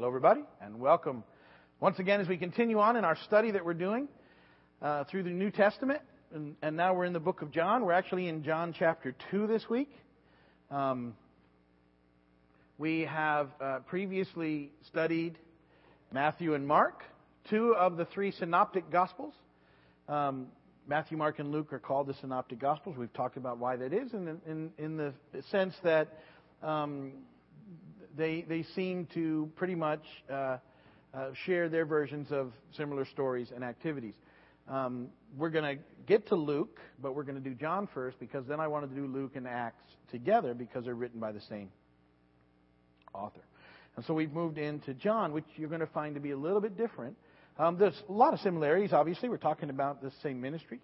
Hello, everybody, and welcome once again as we continue on in our study that we're doing uh, through the New Testament. And, and, now we're in the book of John. We're actually in John chapter 2 this week. Um, we have uh, previously studied Matthew and Mark, two of the three synoptic gospels. Um, Matthew, Mark, and Luke are called the synoptic gospels. We've talked about why that is, in, in, in the sense that um, they, they seem to pretty much uh, uh, share their versions of similar stories and activities. Um, we're going to get to Luke, but we're going to do John first because then I wanted to do Luke and Acts together because they're written by the same author. And so we've moved into John, which you're going to find to be a little bit different. Um, there's a lot of similarities, obviously. We're talking about the same ministry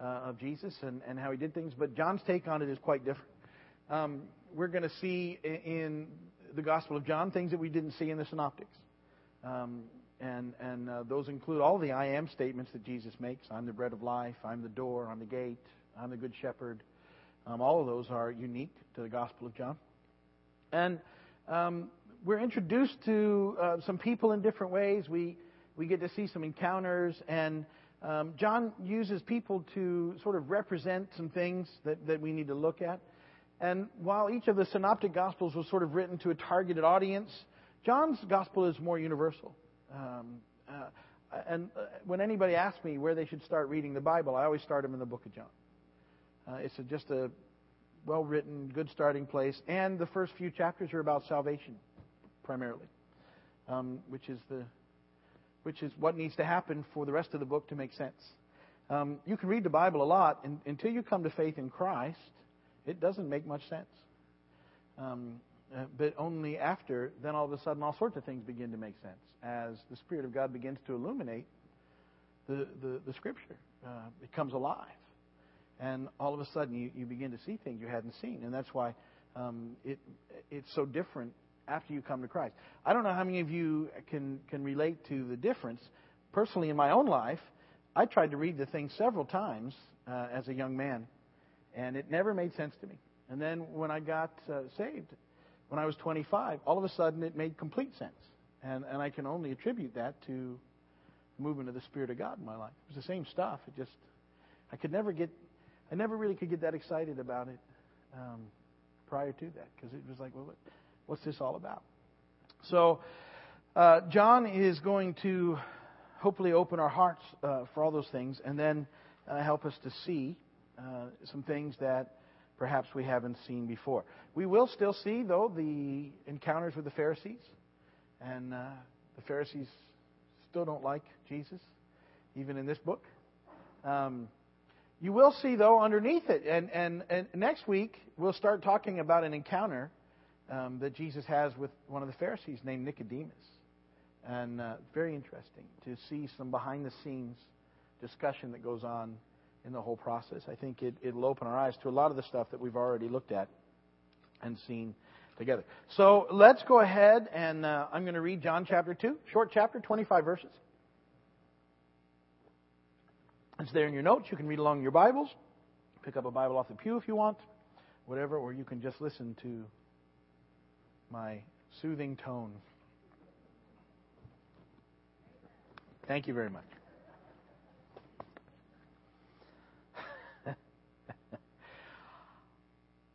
uh, of Jesus and, and how he did things, but John's take on it is quite different. Um, we're going to see in the Gospel of John, things that we didn't see in the Synoptics. Um, and and uh, those include all the I am statements that Jesus makes. I'm the bread of life. I'm the door. I'm the gate. I'm the good shepherd. Um, all of those are unique to the Gospel of John. And um, we're introduced to uh, some people in different ways. We we get to see some encounters, and um, John uses people to sort of represent some things that, that we need to look at. And while each of the synoptic gospels was sort of written to a targeted audience, John's gospel is more universal. Um, uh, and uh, when anybody asks me where they should start reading the Bible, I always start them in the book of John. Uh, it's a, just a well written, good starting place. And the first few chapters are about salvation, primarily, um, which is the which is what needs to happen for the rest of the book to make sense. Um, you can read the Bible a lot and, until you come to faith in Christ it doesn't make much sense. Um, uh, but only after, then all of a sudden, all sorts of things begin to make sense as the Spirit of God begins to illuminate the, the, the Scripture. Uh, it comes alive. And all of a sudden, you, you begin to see things you hadn't seen. And that's why um, it, it's so different after you come to Christ. I don't know how many of you can, can relate to the difference. Personally, in my own life, I tried to read the thing several times uh, as a young man and it never made sense to me. And then when I got uh, saved, when I was 25, all of a sudden it made complete sense. And, and I can only attribute that to the movement of the Spirit of God in my life. It was the same stuff. It just, I could never get, I never really could get that excited about it um, prior to that because it was like, well, what, what's this all about? So, uh, John is going to hopefully open our hearts uh, for all those things and then uh, help us to see uh, some things that perhaps we haven't seen before. We will still see, though, the encounters with the Pharisees. And uh, the Pharisees still don't like Jesus, even in this book. Um, you will see, though, underneath it. And, and, and next week, we'll start talking about an encounter um, that Jesus has with one of the Pharisees named Nicodemus. And uh, very interesting to see some behind the scenes discussion that goes on in the whole process. I think it, it'll open our eyes to a lot of the stuff that we've already looked at and seen together. So let's go ahead and uh, I'm going to read John chapter 2, short chapter, 25 verses. It's there in your notes. You can read along in your Bibles. Pick up a Bible off the pew if you want, whatever, or you can just listen to my soothing tone. Thank you very much.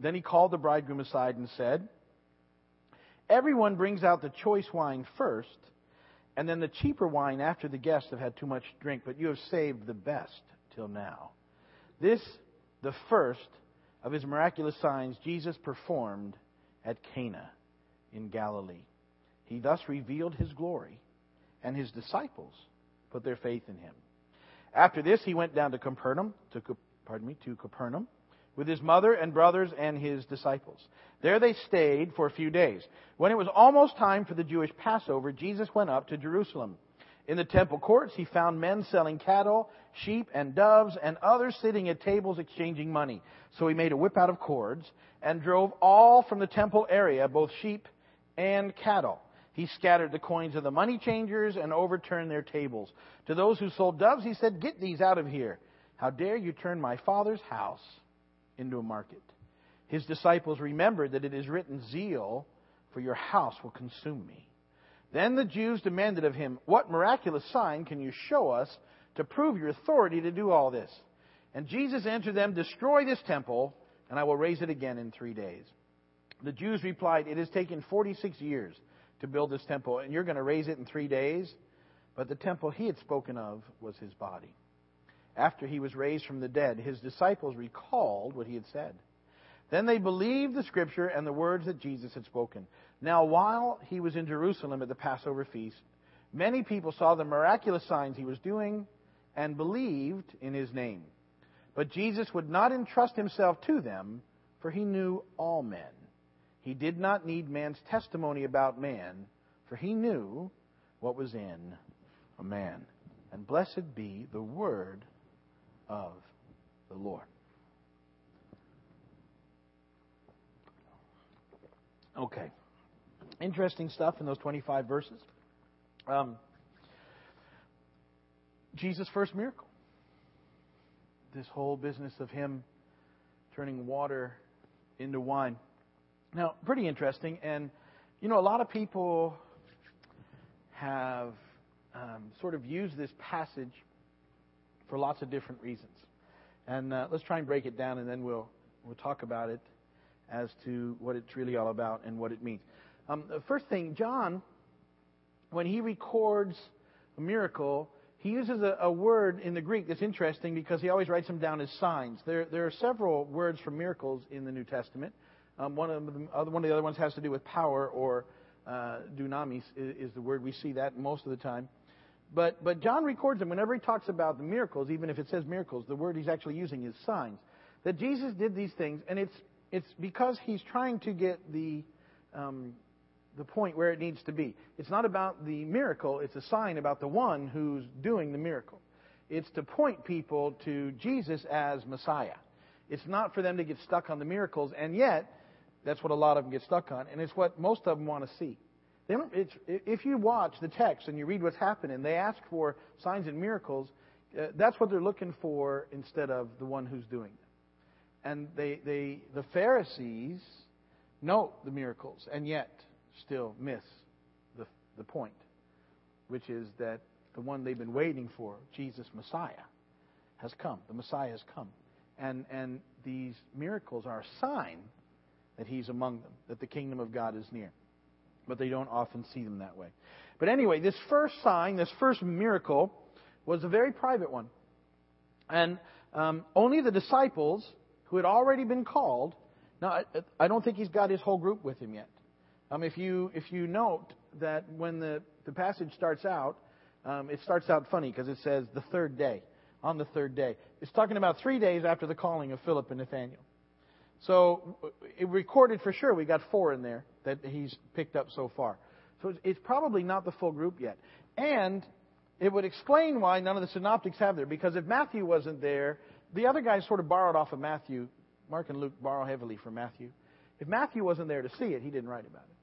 Then he called the bridegroom aside and said, Everyone brings out the choice wine first, and then the cheaper wine after the guests have had too much drink, but you have saved the best till now. This, the first of his miraculous signs, Jesus performed at Cana in Galilee. He thus revealed his glory, and his disciples put their faith in him. After this, he went down to Capernaum, to, pardon me, to Capernaum, with his mother and brothers and his disciples. There they stayed for a few days. When it was almost time for the Jewish Passover, Jesus went up to Jerusalem. In the temple courts, he found men selling cattle, sheep, and doves, and others sitting at tables exchanging money. So he made a whip out of cords and drove all from the temple area, both sheep and cattle. He scattered the coins of the money changers and overturned their tables. To those who sold doves, he said, Get these out of here. How dare you turn my father's house into a market? His disciples remembered that it is written, Zeal for your house will consume me. Then the Jews demanded of him, What miraculous sign can you show us to prove your authority to do all this? And Jesus answered them, Destroy this temple, and I will raise it again in three days. The Jews replied, It has taken 46 years to build this temple, and you're going to raise it in three days? But the temple he had spoken of was his body. After he was raised from the dead, his disciples recalled what he had said. Then they believed the scripture and the words that Jesus had spoken. Now, while he was in Jerusalem at the Passover feast, many people saw the miraculous signs he was doing and believed in his name. But Jesus would not entrust himself to them, for he knew all men. He did not need man's testimony about man, for he knew what was in a man. And blessed be the word of the Lord. Okay. Interesting stuff in those 25 verses. Um, Jesus' first miracle. This whole business of him turning water into wine. Now, pretty interesting. And, you know, a lot of people have um, sort of used this passage for lots of different reasons. And uh, let's try and break it down, and then we'll we'll talk about it as to what it's really all about and what it means. Um, the first thing, John, when he records a miracle, he uses a, a, word in the Greek that's interesting because he always writes them down as signs. There, there are several words for miracles in the New Testament. Um, one, of them, one of the other ones has to do with power or uh, dunamis is, is, the word we see that most of the time. But, but John records them whenever he talks about the miracles, even if it says miracles, the word he's actually using is signs. That Jesus did these things, and it's it's because he's trying to get the um, the point where it needs to be. It's not about the miracle; it's a sign about the one who's doing the miracle. It's to point people to Jesus as Messiah. It's not for them to get stuck on the miracles, and yet that's what a lot of them get stuck on, and it's what most of them want to see. If you watch the text and you read what's happening, they ask for signs and miracles. Uh, that's what they're looking for instead of the one who's doing it and they, they, the Pharisees note the miracles and yet still miss the, the point, which is that the one they've been waiting for, Jesus Messiah, has come. The Messiah has come. And, and these miracles are a sign that he's among them, that the kingdom of God is near. But they don't often see them that way. But anyway, this first sign, this first miracle, was a very private one. And um, only the disciples who had already been called. Now, I, I don't think he's got his whole group with him yet. Um, if you if you note that when the the passage starts out, um, it starts out funny because it says the third day, on the third day. It's talking about three days after the calling of Philip and Nathaniel. So it recorded for sure. We got four in there that he's picked up so far. So it's probably not the full group yet. And it would explain why none of the synoptics have there. Because if Matthew wasn't there, the other guys sort of borrowed off of Matthew. Mark and Luke borrow heavily from Matthew. If Matthew wasn't there to see it, he didn't write about it.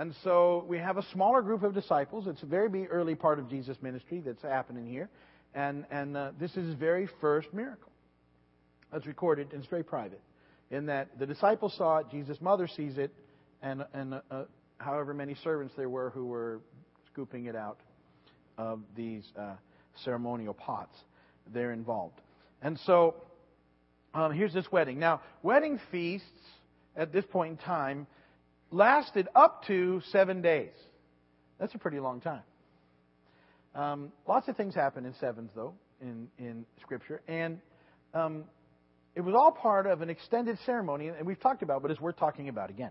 And so we have a smaller group of disciples. It's a very early part of Jesus' ministry that's happening here. And, and uh, this is his very first miracle. That's recorded, and it's very private. In that the disciples saw it, Jesus' mother sees it, and, and uh, however many servants there were who were scooping it out of these uh, ceremonial pots. They're involved. And so um, here's this wedding. Now, wedding feasts at this point in time lasted up to seven days. That's a pretty long time. Um, lots of things happen in sevens, though, in, in Scripture. And um, it was all part of an extended ceremony, and we've talked about, but it's worth talking about again.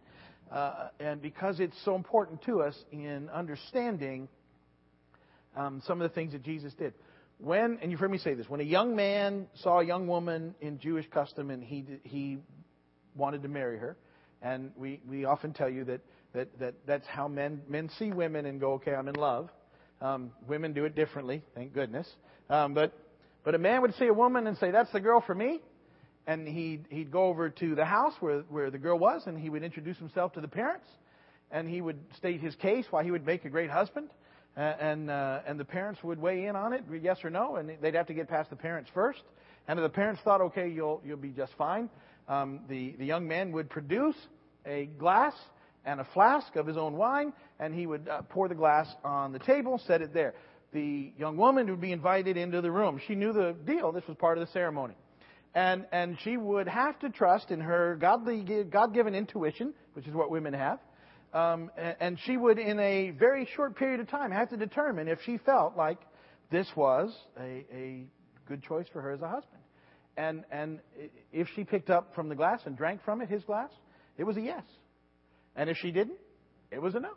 Uh, and because it's so important to us in understanding um, some of the things that Jesus did. When, and you've heard me say this, when a young man saw a young woman in Jewish custom and he, he wanted to marry her, and we, we often tell you that, that, that that's how men, men see women and go, okay, I'm in love. Um, women do it differently, thank goodness. Um, but, but a man would see a woman and say, that's the girl for me. And he'd, he'd go over to the house where, where the girl was and he would introduce himself to the parents. And he would state his case why he would make a great husband. And, uh, and the parents would weigh in on it, yes or no, and they'd have to get past the parents first. And if the parents thought, okay, you'll, you'll be just fine, um, the, the young man would produce a glass and a flask of his own wine, and he would uh, pour the glass on the table, set it there. The young woman would be invited into the room. She knew the deal. This was part of the ceremony. And, and she would have to trust in her godly, God-given intuition, which is what women have. Um, and she would, in a very short period of time, have to determine if she felt like this was a, a good choice for her as a husband. And, and if she picked up from the glass and drank from it, his glass, it was a yes. And if she didn't, it was a no.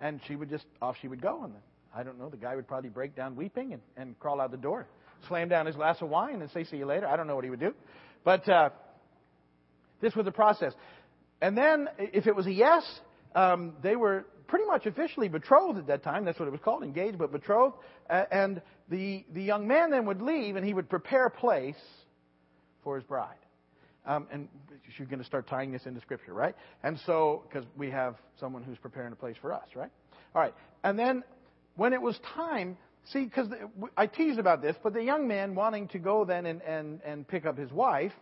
And she would just, off she would go. And I don't know, the guy would probably break down weeping and, and crawl out the door, slam down his glass of wine and say, see you later. I don't know what he would do. But uh, this was the process. And then, if it was a yes, um, they were pretty much officially betrothed at that time. That's what it was called, engaged, but betrothed. Uh, and the, the young man then would leave and he would prepare a place for his bride. Um, and you're going to start tying this into Scripture, right? And so, because we have someone who's preparing a place for us, right? All right. And then when it was time, see, because I teased about this, but the young man wanting to go then and, and, and pick up his wife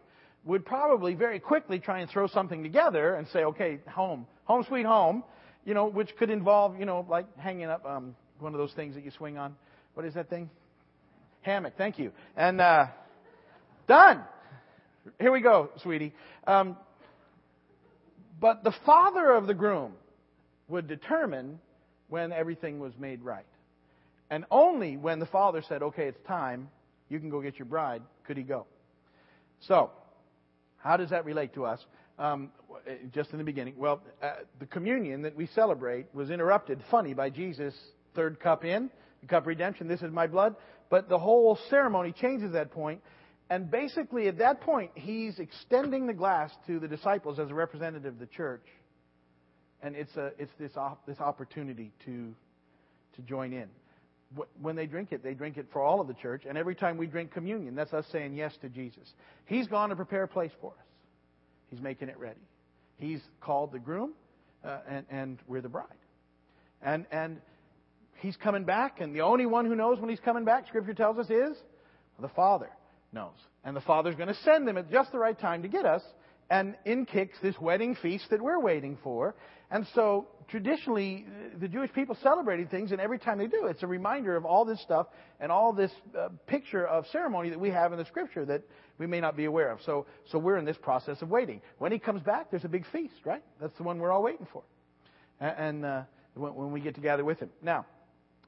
would probably very quickly try and throw something together and say, okay, home, home sweet home, you know, which could involve, you know, like hanging up um, one of those things that you swing on. What is that thing? Hammock. Thank you. And uh, done. Here we go, sweetie. Um, but the father of the groom would determine when everything was made right. And only when the father said, okay, it's time, you can go get your bride, could he go. So, how does that relate to us? Um, just in the beginning, well, uh, the communion that we celebrate was interrupted, funny, by Jesus' third cup in, the cup of redemption. This is my blood. But the whole ceremony changes that point. And basically, at that point, he's extending the glass to the disciples as a representative of the church. And it's, a, it's this, op, this opportunity to, to join in when they drink it, they drink it for all of the church. And every time we drink communion, that's us saying yes to Jesus. He's gone to prepare a place for us. He's making it ready. He's called the groom, uh, and, and we're the bride. And, and he's coming back, and the only one who knows when he's coming back, Scripture tells us, is the Father knows. And the Father's going to send them at just the right time to get us. And in kicks this wedding feast that we're waiting for. And so traditionally, the Jewish people celebrated things, and every time they do, it's a reminder of all this stuff and all this uh, picture of ceremony that we have in the Scripture that we may not be aware of. So, so we're in this process of waiting. When He comes back, there's a big feast, right? That's the one we're all waiting for. And, uh, when, when, we get together with Him. Now,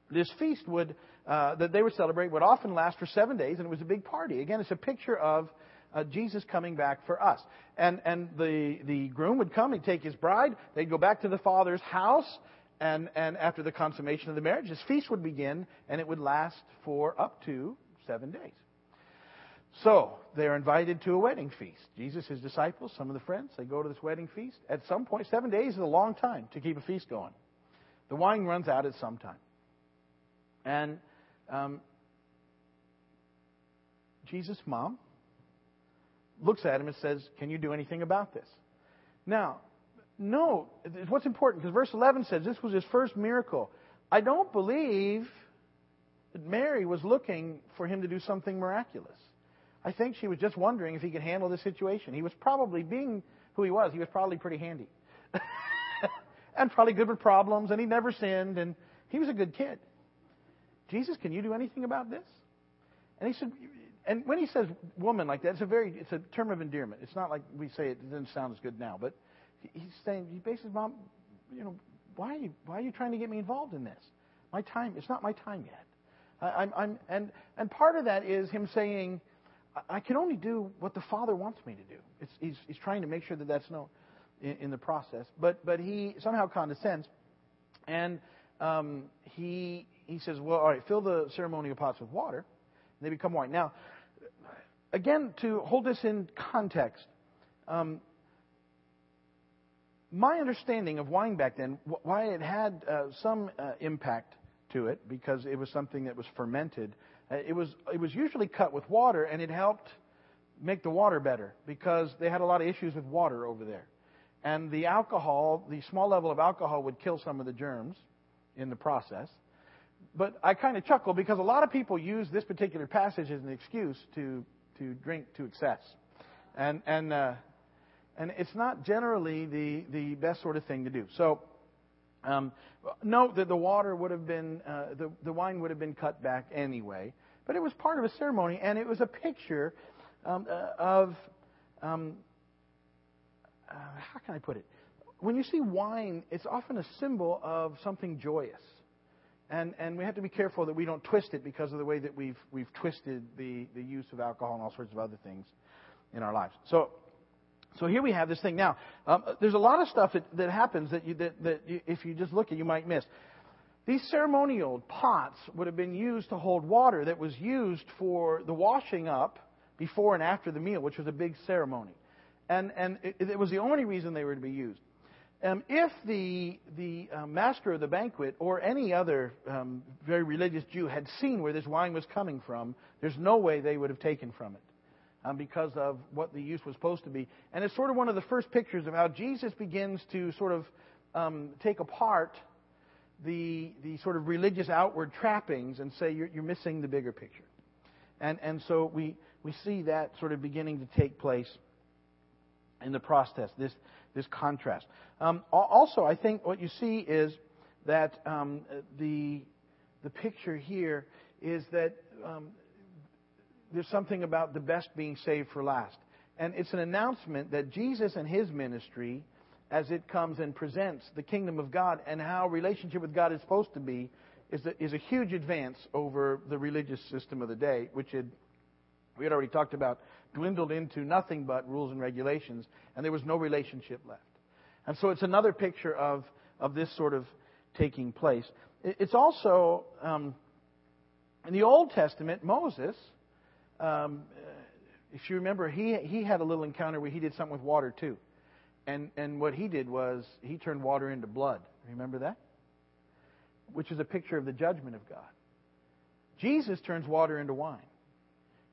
this feast would uh, that they would celebrate would often last for seven days, and it was a big party. Again, it's a picture of uh, Jesus coming back for us. And, and the, the groom would come, he'd take his bride, they'd go back to the father's house, and, and after the consummation of the marriage, this feast would begin, and it would last for up to seven days. So, they're invited to a wedding feast. Jesus, his disciples, some of the friends, they go to this wedding feast. At some point, seven days is a long time to keep a feast going. The wine runs out at some time. And um, Jesus' mom looks at him and says, Can you do anything about this? Now, no, what's important, because verse 11 says this was his first miracle. I don't believe that Mary was looking for him to do something miraculous. I think she was just wondering if he could handle the situation. He was probably, being who he was, he was probably pretty handy. and probably good with problems, and he never sinned, and he was a good kid. Jesus, can you do anything about this? And he said, and when he says woman like that, it's a very it's a term of endearment. It's not like we say it, it doesn't sound as good now, but he's saying he basically, mom, you know, why are you why are you trying to get me involved in this? My time, it's not my time yet. I, I'm, I'm and and part of that is him saying, I can only do what the Father wants me to do. It's, he's, he's trying to make sure that that's known in, in the process. But, but he somehow condescends. And um, he, he says, Well, all right, fill the ceremonial pots with water. And they become white Now, again, to hold this in context, um, my understanding of wine back then, why it had uh, some uh, impact to it, because it was something that was fermented. Uh, it was it was usually cut with water, and it helped make the water better because they had a lot of issues with water over there. And the alcohol, the small level of alcohol, would kill some of the germs in the process. But I kind of chuckle because a lot of people use this particular passage as an excuse to to drink to excess, and and uh, and it's not generally the, the best sort of thing to do. So, um, note that the water would have been, uh, the, the wine would have been cut back anyway, but it was part of a ceremony, and it was a picture um, uh, of, um, uh, how can I put it? When you see wine, it's often a symbol of something joyous. And, and we have to be careful that we don't twist it because of the way that we've, we've twisted the, the use of alcohol and all sorts of other things in our lives. So so here we have this thing. Now, um, there's a lot of stuff that, that happens that, you, that, that you, if you just look at, you might miss. These ceremonial pots would have been used to hold water that was used for the washing up before and after the meal, which was a big ceremony. And, and it, it was the only reason they were to be used. Um, if the, the uh, master of the banquet or any other um, very religious Jew had seen where this wine was coming from, there's no way they would have taken from it um, because of what the use was supposed to be. And it's sort of one of the first pictures of how Jesus begins to sort of um, take apart the, the sort of religious outward trappings and say you're, you're missing the bigger picture. And, and so we, we see that sort of beginning to take place in the process, this, this contrast. Um, also, I think what you see is that um, the, the picture here is that um, there's something about the best being saved for last. And it's an announcement that Jesus and his ministry, as it comes and presents the kingdom of God and how relationship with God is supposed to be, is a, is a huge advance over the religious system of the day, which had, we had already talked about, dwindled into nothing but rules and regulations, and there was no relationship left. And so it's another picture of, of this sort of taking place. It's also, um, in the Old Testament, Moses um, if you remember, he he had a little encounter where he did something with water too, and and what he did was he turned water into blood. Remember that? Which is a picture of the judgment of God. Jesus turns water into wine,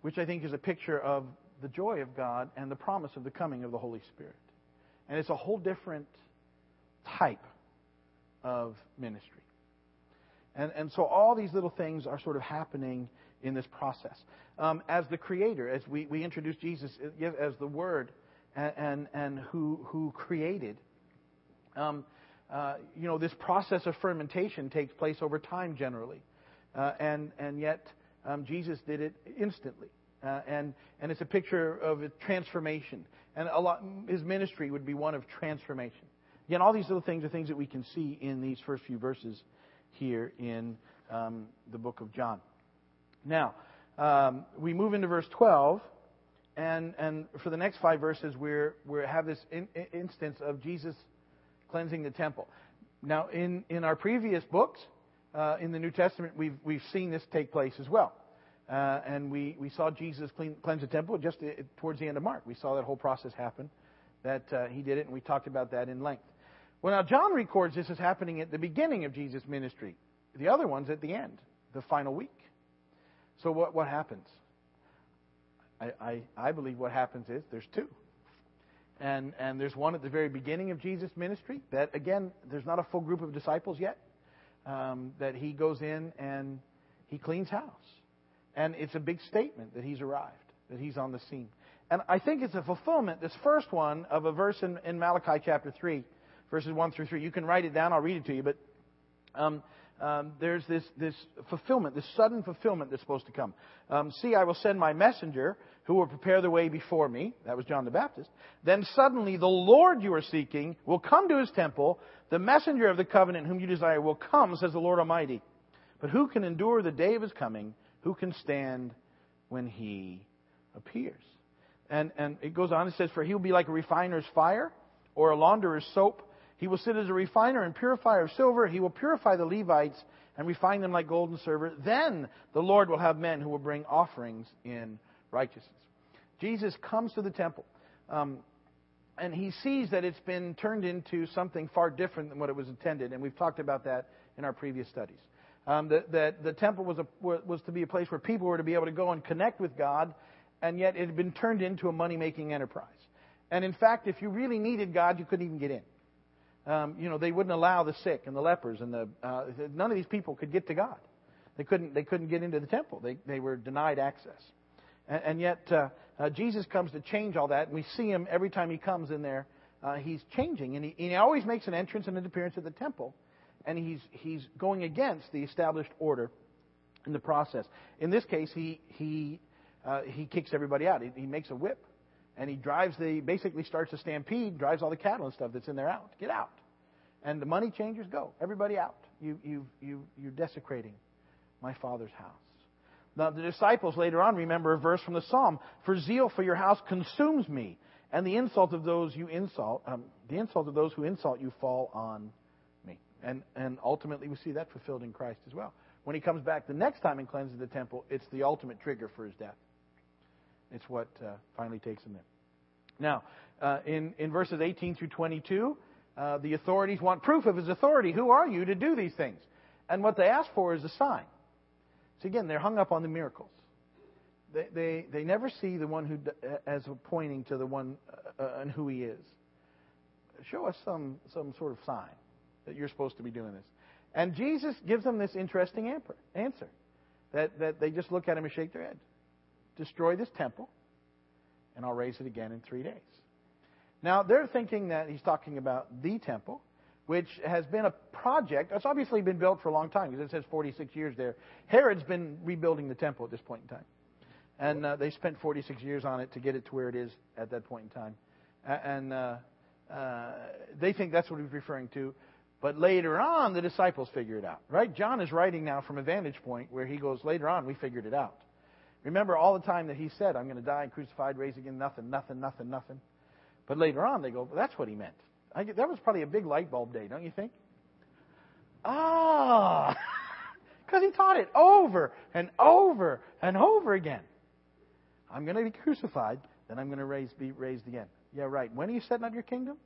which I think is a picture of the joy of God and the promise of the coming of the Holy Spirit. And it's a whole different type of ministry. And, and so all these little things are sort of happening in this process. Um, as the creator, as we, we introduce Jesus as the Word and, and, and who, who created, um, uh, you know, this process of fermentation takes place over time generally. Uh, and, and yet, um, Jesus did it instantly. Uh, and, and it's a picture of a transformation. And a lot, his ministry would be one of transformation. Again, all these little things are things that we can see in these first few verses here in um, the book of John. Now, um, we move into verse 12, and, and for the next five verses, we're, we have this in, in instance of Jesus cleansing the temple. Now, in, in our previous books, uh, in the New Testament, we've, we've seen this take place as well. Uh, and we, we saw Jesus clean, cleanse the temple just uh, towards the end of Mark. We saw that whole process happen, that uh, he did it, and we talked about that in length. Well, now John records this as happening at the beginning of Jesus' ministry. The other one's at the end, the final week. So what, what happens? I, I, I believe what happens is there's two. And, and there's one at the very beginning of Jesus' ministry that, again, there's not a full group of disciples yet, um, that he goes in and he cleans house. And it's a big statement that he's arrived, that he's on the scene. And I think it's a fulfillment, this first one, of a verse in, in Malachi chapter 3, verses 1 through 3. You can write it down, I'll read it to you. But um, um, there's this, this fulfillment, this sudden fulfillment that's supposed to come. Um, See, I will send my messenger who will prepare the way before me. That was John the Baptist. Then suddenly the Lord you are seeking will come to his temple. The messenger of the covenant whom you desire will come, says the Lord Almighty. But who can endure the day of his coming? Who can stand when he appears. And, and it goes on, it says, For he will be like a refiner's fire or a launderer's soap. He will sit as a refiner and purifier of silver. He will purify the Levites and refine them like gold and silver. Then the Lord will have men who will bring offerings in righteousness. Jesus comes to the temple. Um, and he sees that it's been turned into something far different than what it was intended. And we've talked about that in our previous studies. Um, that, that the temple was, a, was to be a place where people were to be able to go and connect with God, and yet it had been turned into a money making enterprise. And in fact, if you really needed God, you couldn't even get in. Um, you know, they wouldn't allow the sick and the lepers and the uh, none of these people could get to God. They couldn't. They couldn't get into the temple. They they were denied access. And, and yet uh, uh, Jesus comes to change all that, and we see him every time he comes in there. Uh, he's changing, and he, and he always makes an entrance and an appearance at the temple, and he's he's going against the established order in the process. In this case, he he uh, he kicks everybody out. He, he makes a whip and he drives the basically starts a stampede, drives all the cattle and stuff that's in there out. Get out, and the money changers go. Everybody out. You you you you're desecrating my father's house. Now the disciples later on remember a verse from the Psalm: "For zeal for your house consumes me, and the insult of those you insult, um, the insult of those who insult you fall on me." And and ultimately we see that fulfilled in Christ as well. When he comes back the next time and cleanses the temple, it's the ultimate trigger for his death. It's what uh, finally takes him there. Now, uh, in, in verses 18 through 22, uh, the authorities want proof of his authority. Who are you to do these things? And what they ask for is a sign. So again, they're hung up on the miracles. They, they, they never see the one who, as pointing to the one uh, uh, and who he is. Show us some, some sort of sign that you're supposed to be doing this. And Jesus gives them this interesting answer that, that they just look at him and shake their head. destroy this temple, and I'll raise it again in three days. Now, they're thinking that he's talking about the temple, which has been a project. It's obviously been built for a long time because it says 46 years there. Herod's been rebuilding the temple at this point in time. And uh, they spent 46 years on it to get it to where it is at that point in time. And uh, uh, they think that's what he's referring to. But later on, the disciples figure it out, right? John is writing now from a vantage point where he goes, later on, we figured it out. Remember all the time that he said, I'm going to die and crucified, raised again, nothing, nothing, nothing, nothing. But later on, they go, well, that's what he meant. I, that was probably a big light bulb day, don't you think? Ah, because he taught it over and over and over again. I'm going to be crucified, then I'm going to raise, be raised again. Yeah, right. When are you setting up your kingdom?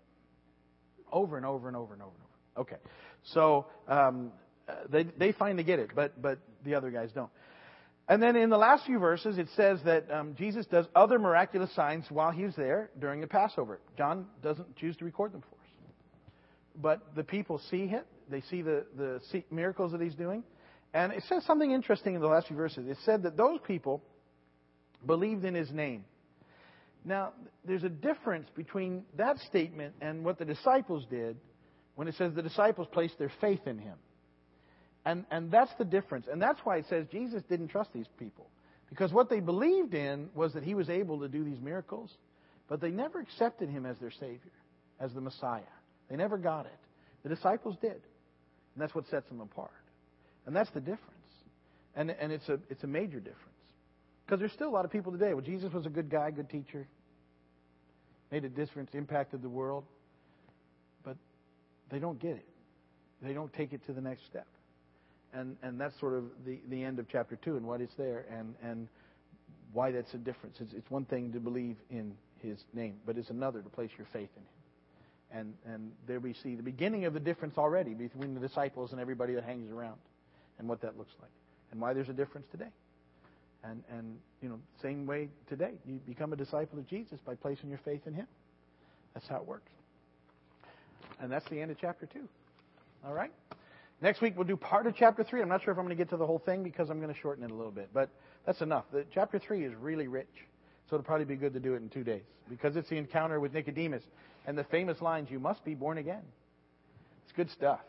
Over and over and over and over and over. Okay, so um, uh, they they finally get it, but but the other guys don't. And then in the last few verses, it says that um, Jesus does other miraculous signs while he's there during the Passover. John doesn't choose to record them for us. But the people see him, they see the, the miracles that he's doing. And it says something interesting in the last few verses. It said that those people believed in his name. Now, there's a difference between that statement and what the disciples did when it says the disciples placed their faith in him. And, and that's the difference. And that's why it says Jesus didn't trust these people. Because what they believed in was that he was able to do these miracles, but they never accepted him as their Savior, as the Messiah. They never got it. The disciples did. And that's what sets them apart. And that's the difference. And, and it's, a, it's a major difference. Because there's still a lot of people today. Well, Jesus was a good guy, good teacher, made a difference, impacted the world, they don't get it. They don't take it to the next step and and that's sort of the the end of chapter two and what is there and and why that's a difference. It's, it's one thing to believe in His name, but it's another to place your faith in Him. And and there we see the beginning of the difference already between the disciples and everybody that hangs around, and what that looks like, and why there's a difference today. And and you know, same way today, you become a disciple of Jesus by placing your faith in Him. That's how it works. And that's the end of chapter two. All right. Next week we'll do part of chapter 3. I'm not sure if I'm going to get to the whole thing because I'm going to shorten it a little bit. But that's enough. The, chapter 3 is really rich. So it'll probably be good to do it in two days because it's the encounter with Nicodemus and the famous lines, You must be born again. It's good stuff.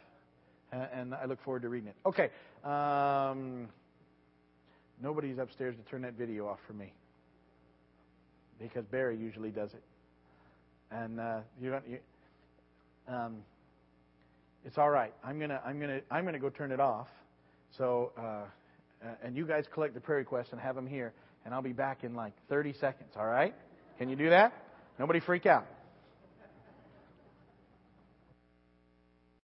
And I look forward to reading it. Okay. Um, nobody's upstairs to turn that video off for me because Barry usually does it. And uh, you don't. You, um, it's all right. I'm gonna I'm gonna I'm gonna go turn it off. So uh, and you guys collect the prayer requests and have them here. and I'll be back in like 30 seconds, all right? Can you do that? Nobody freak out.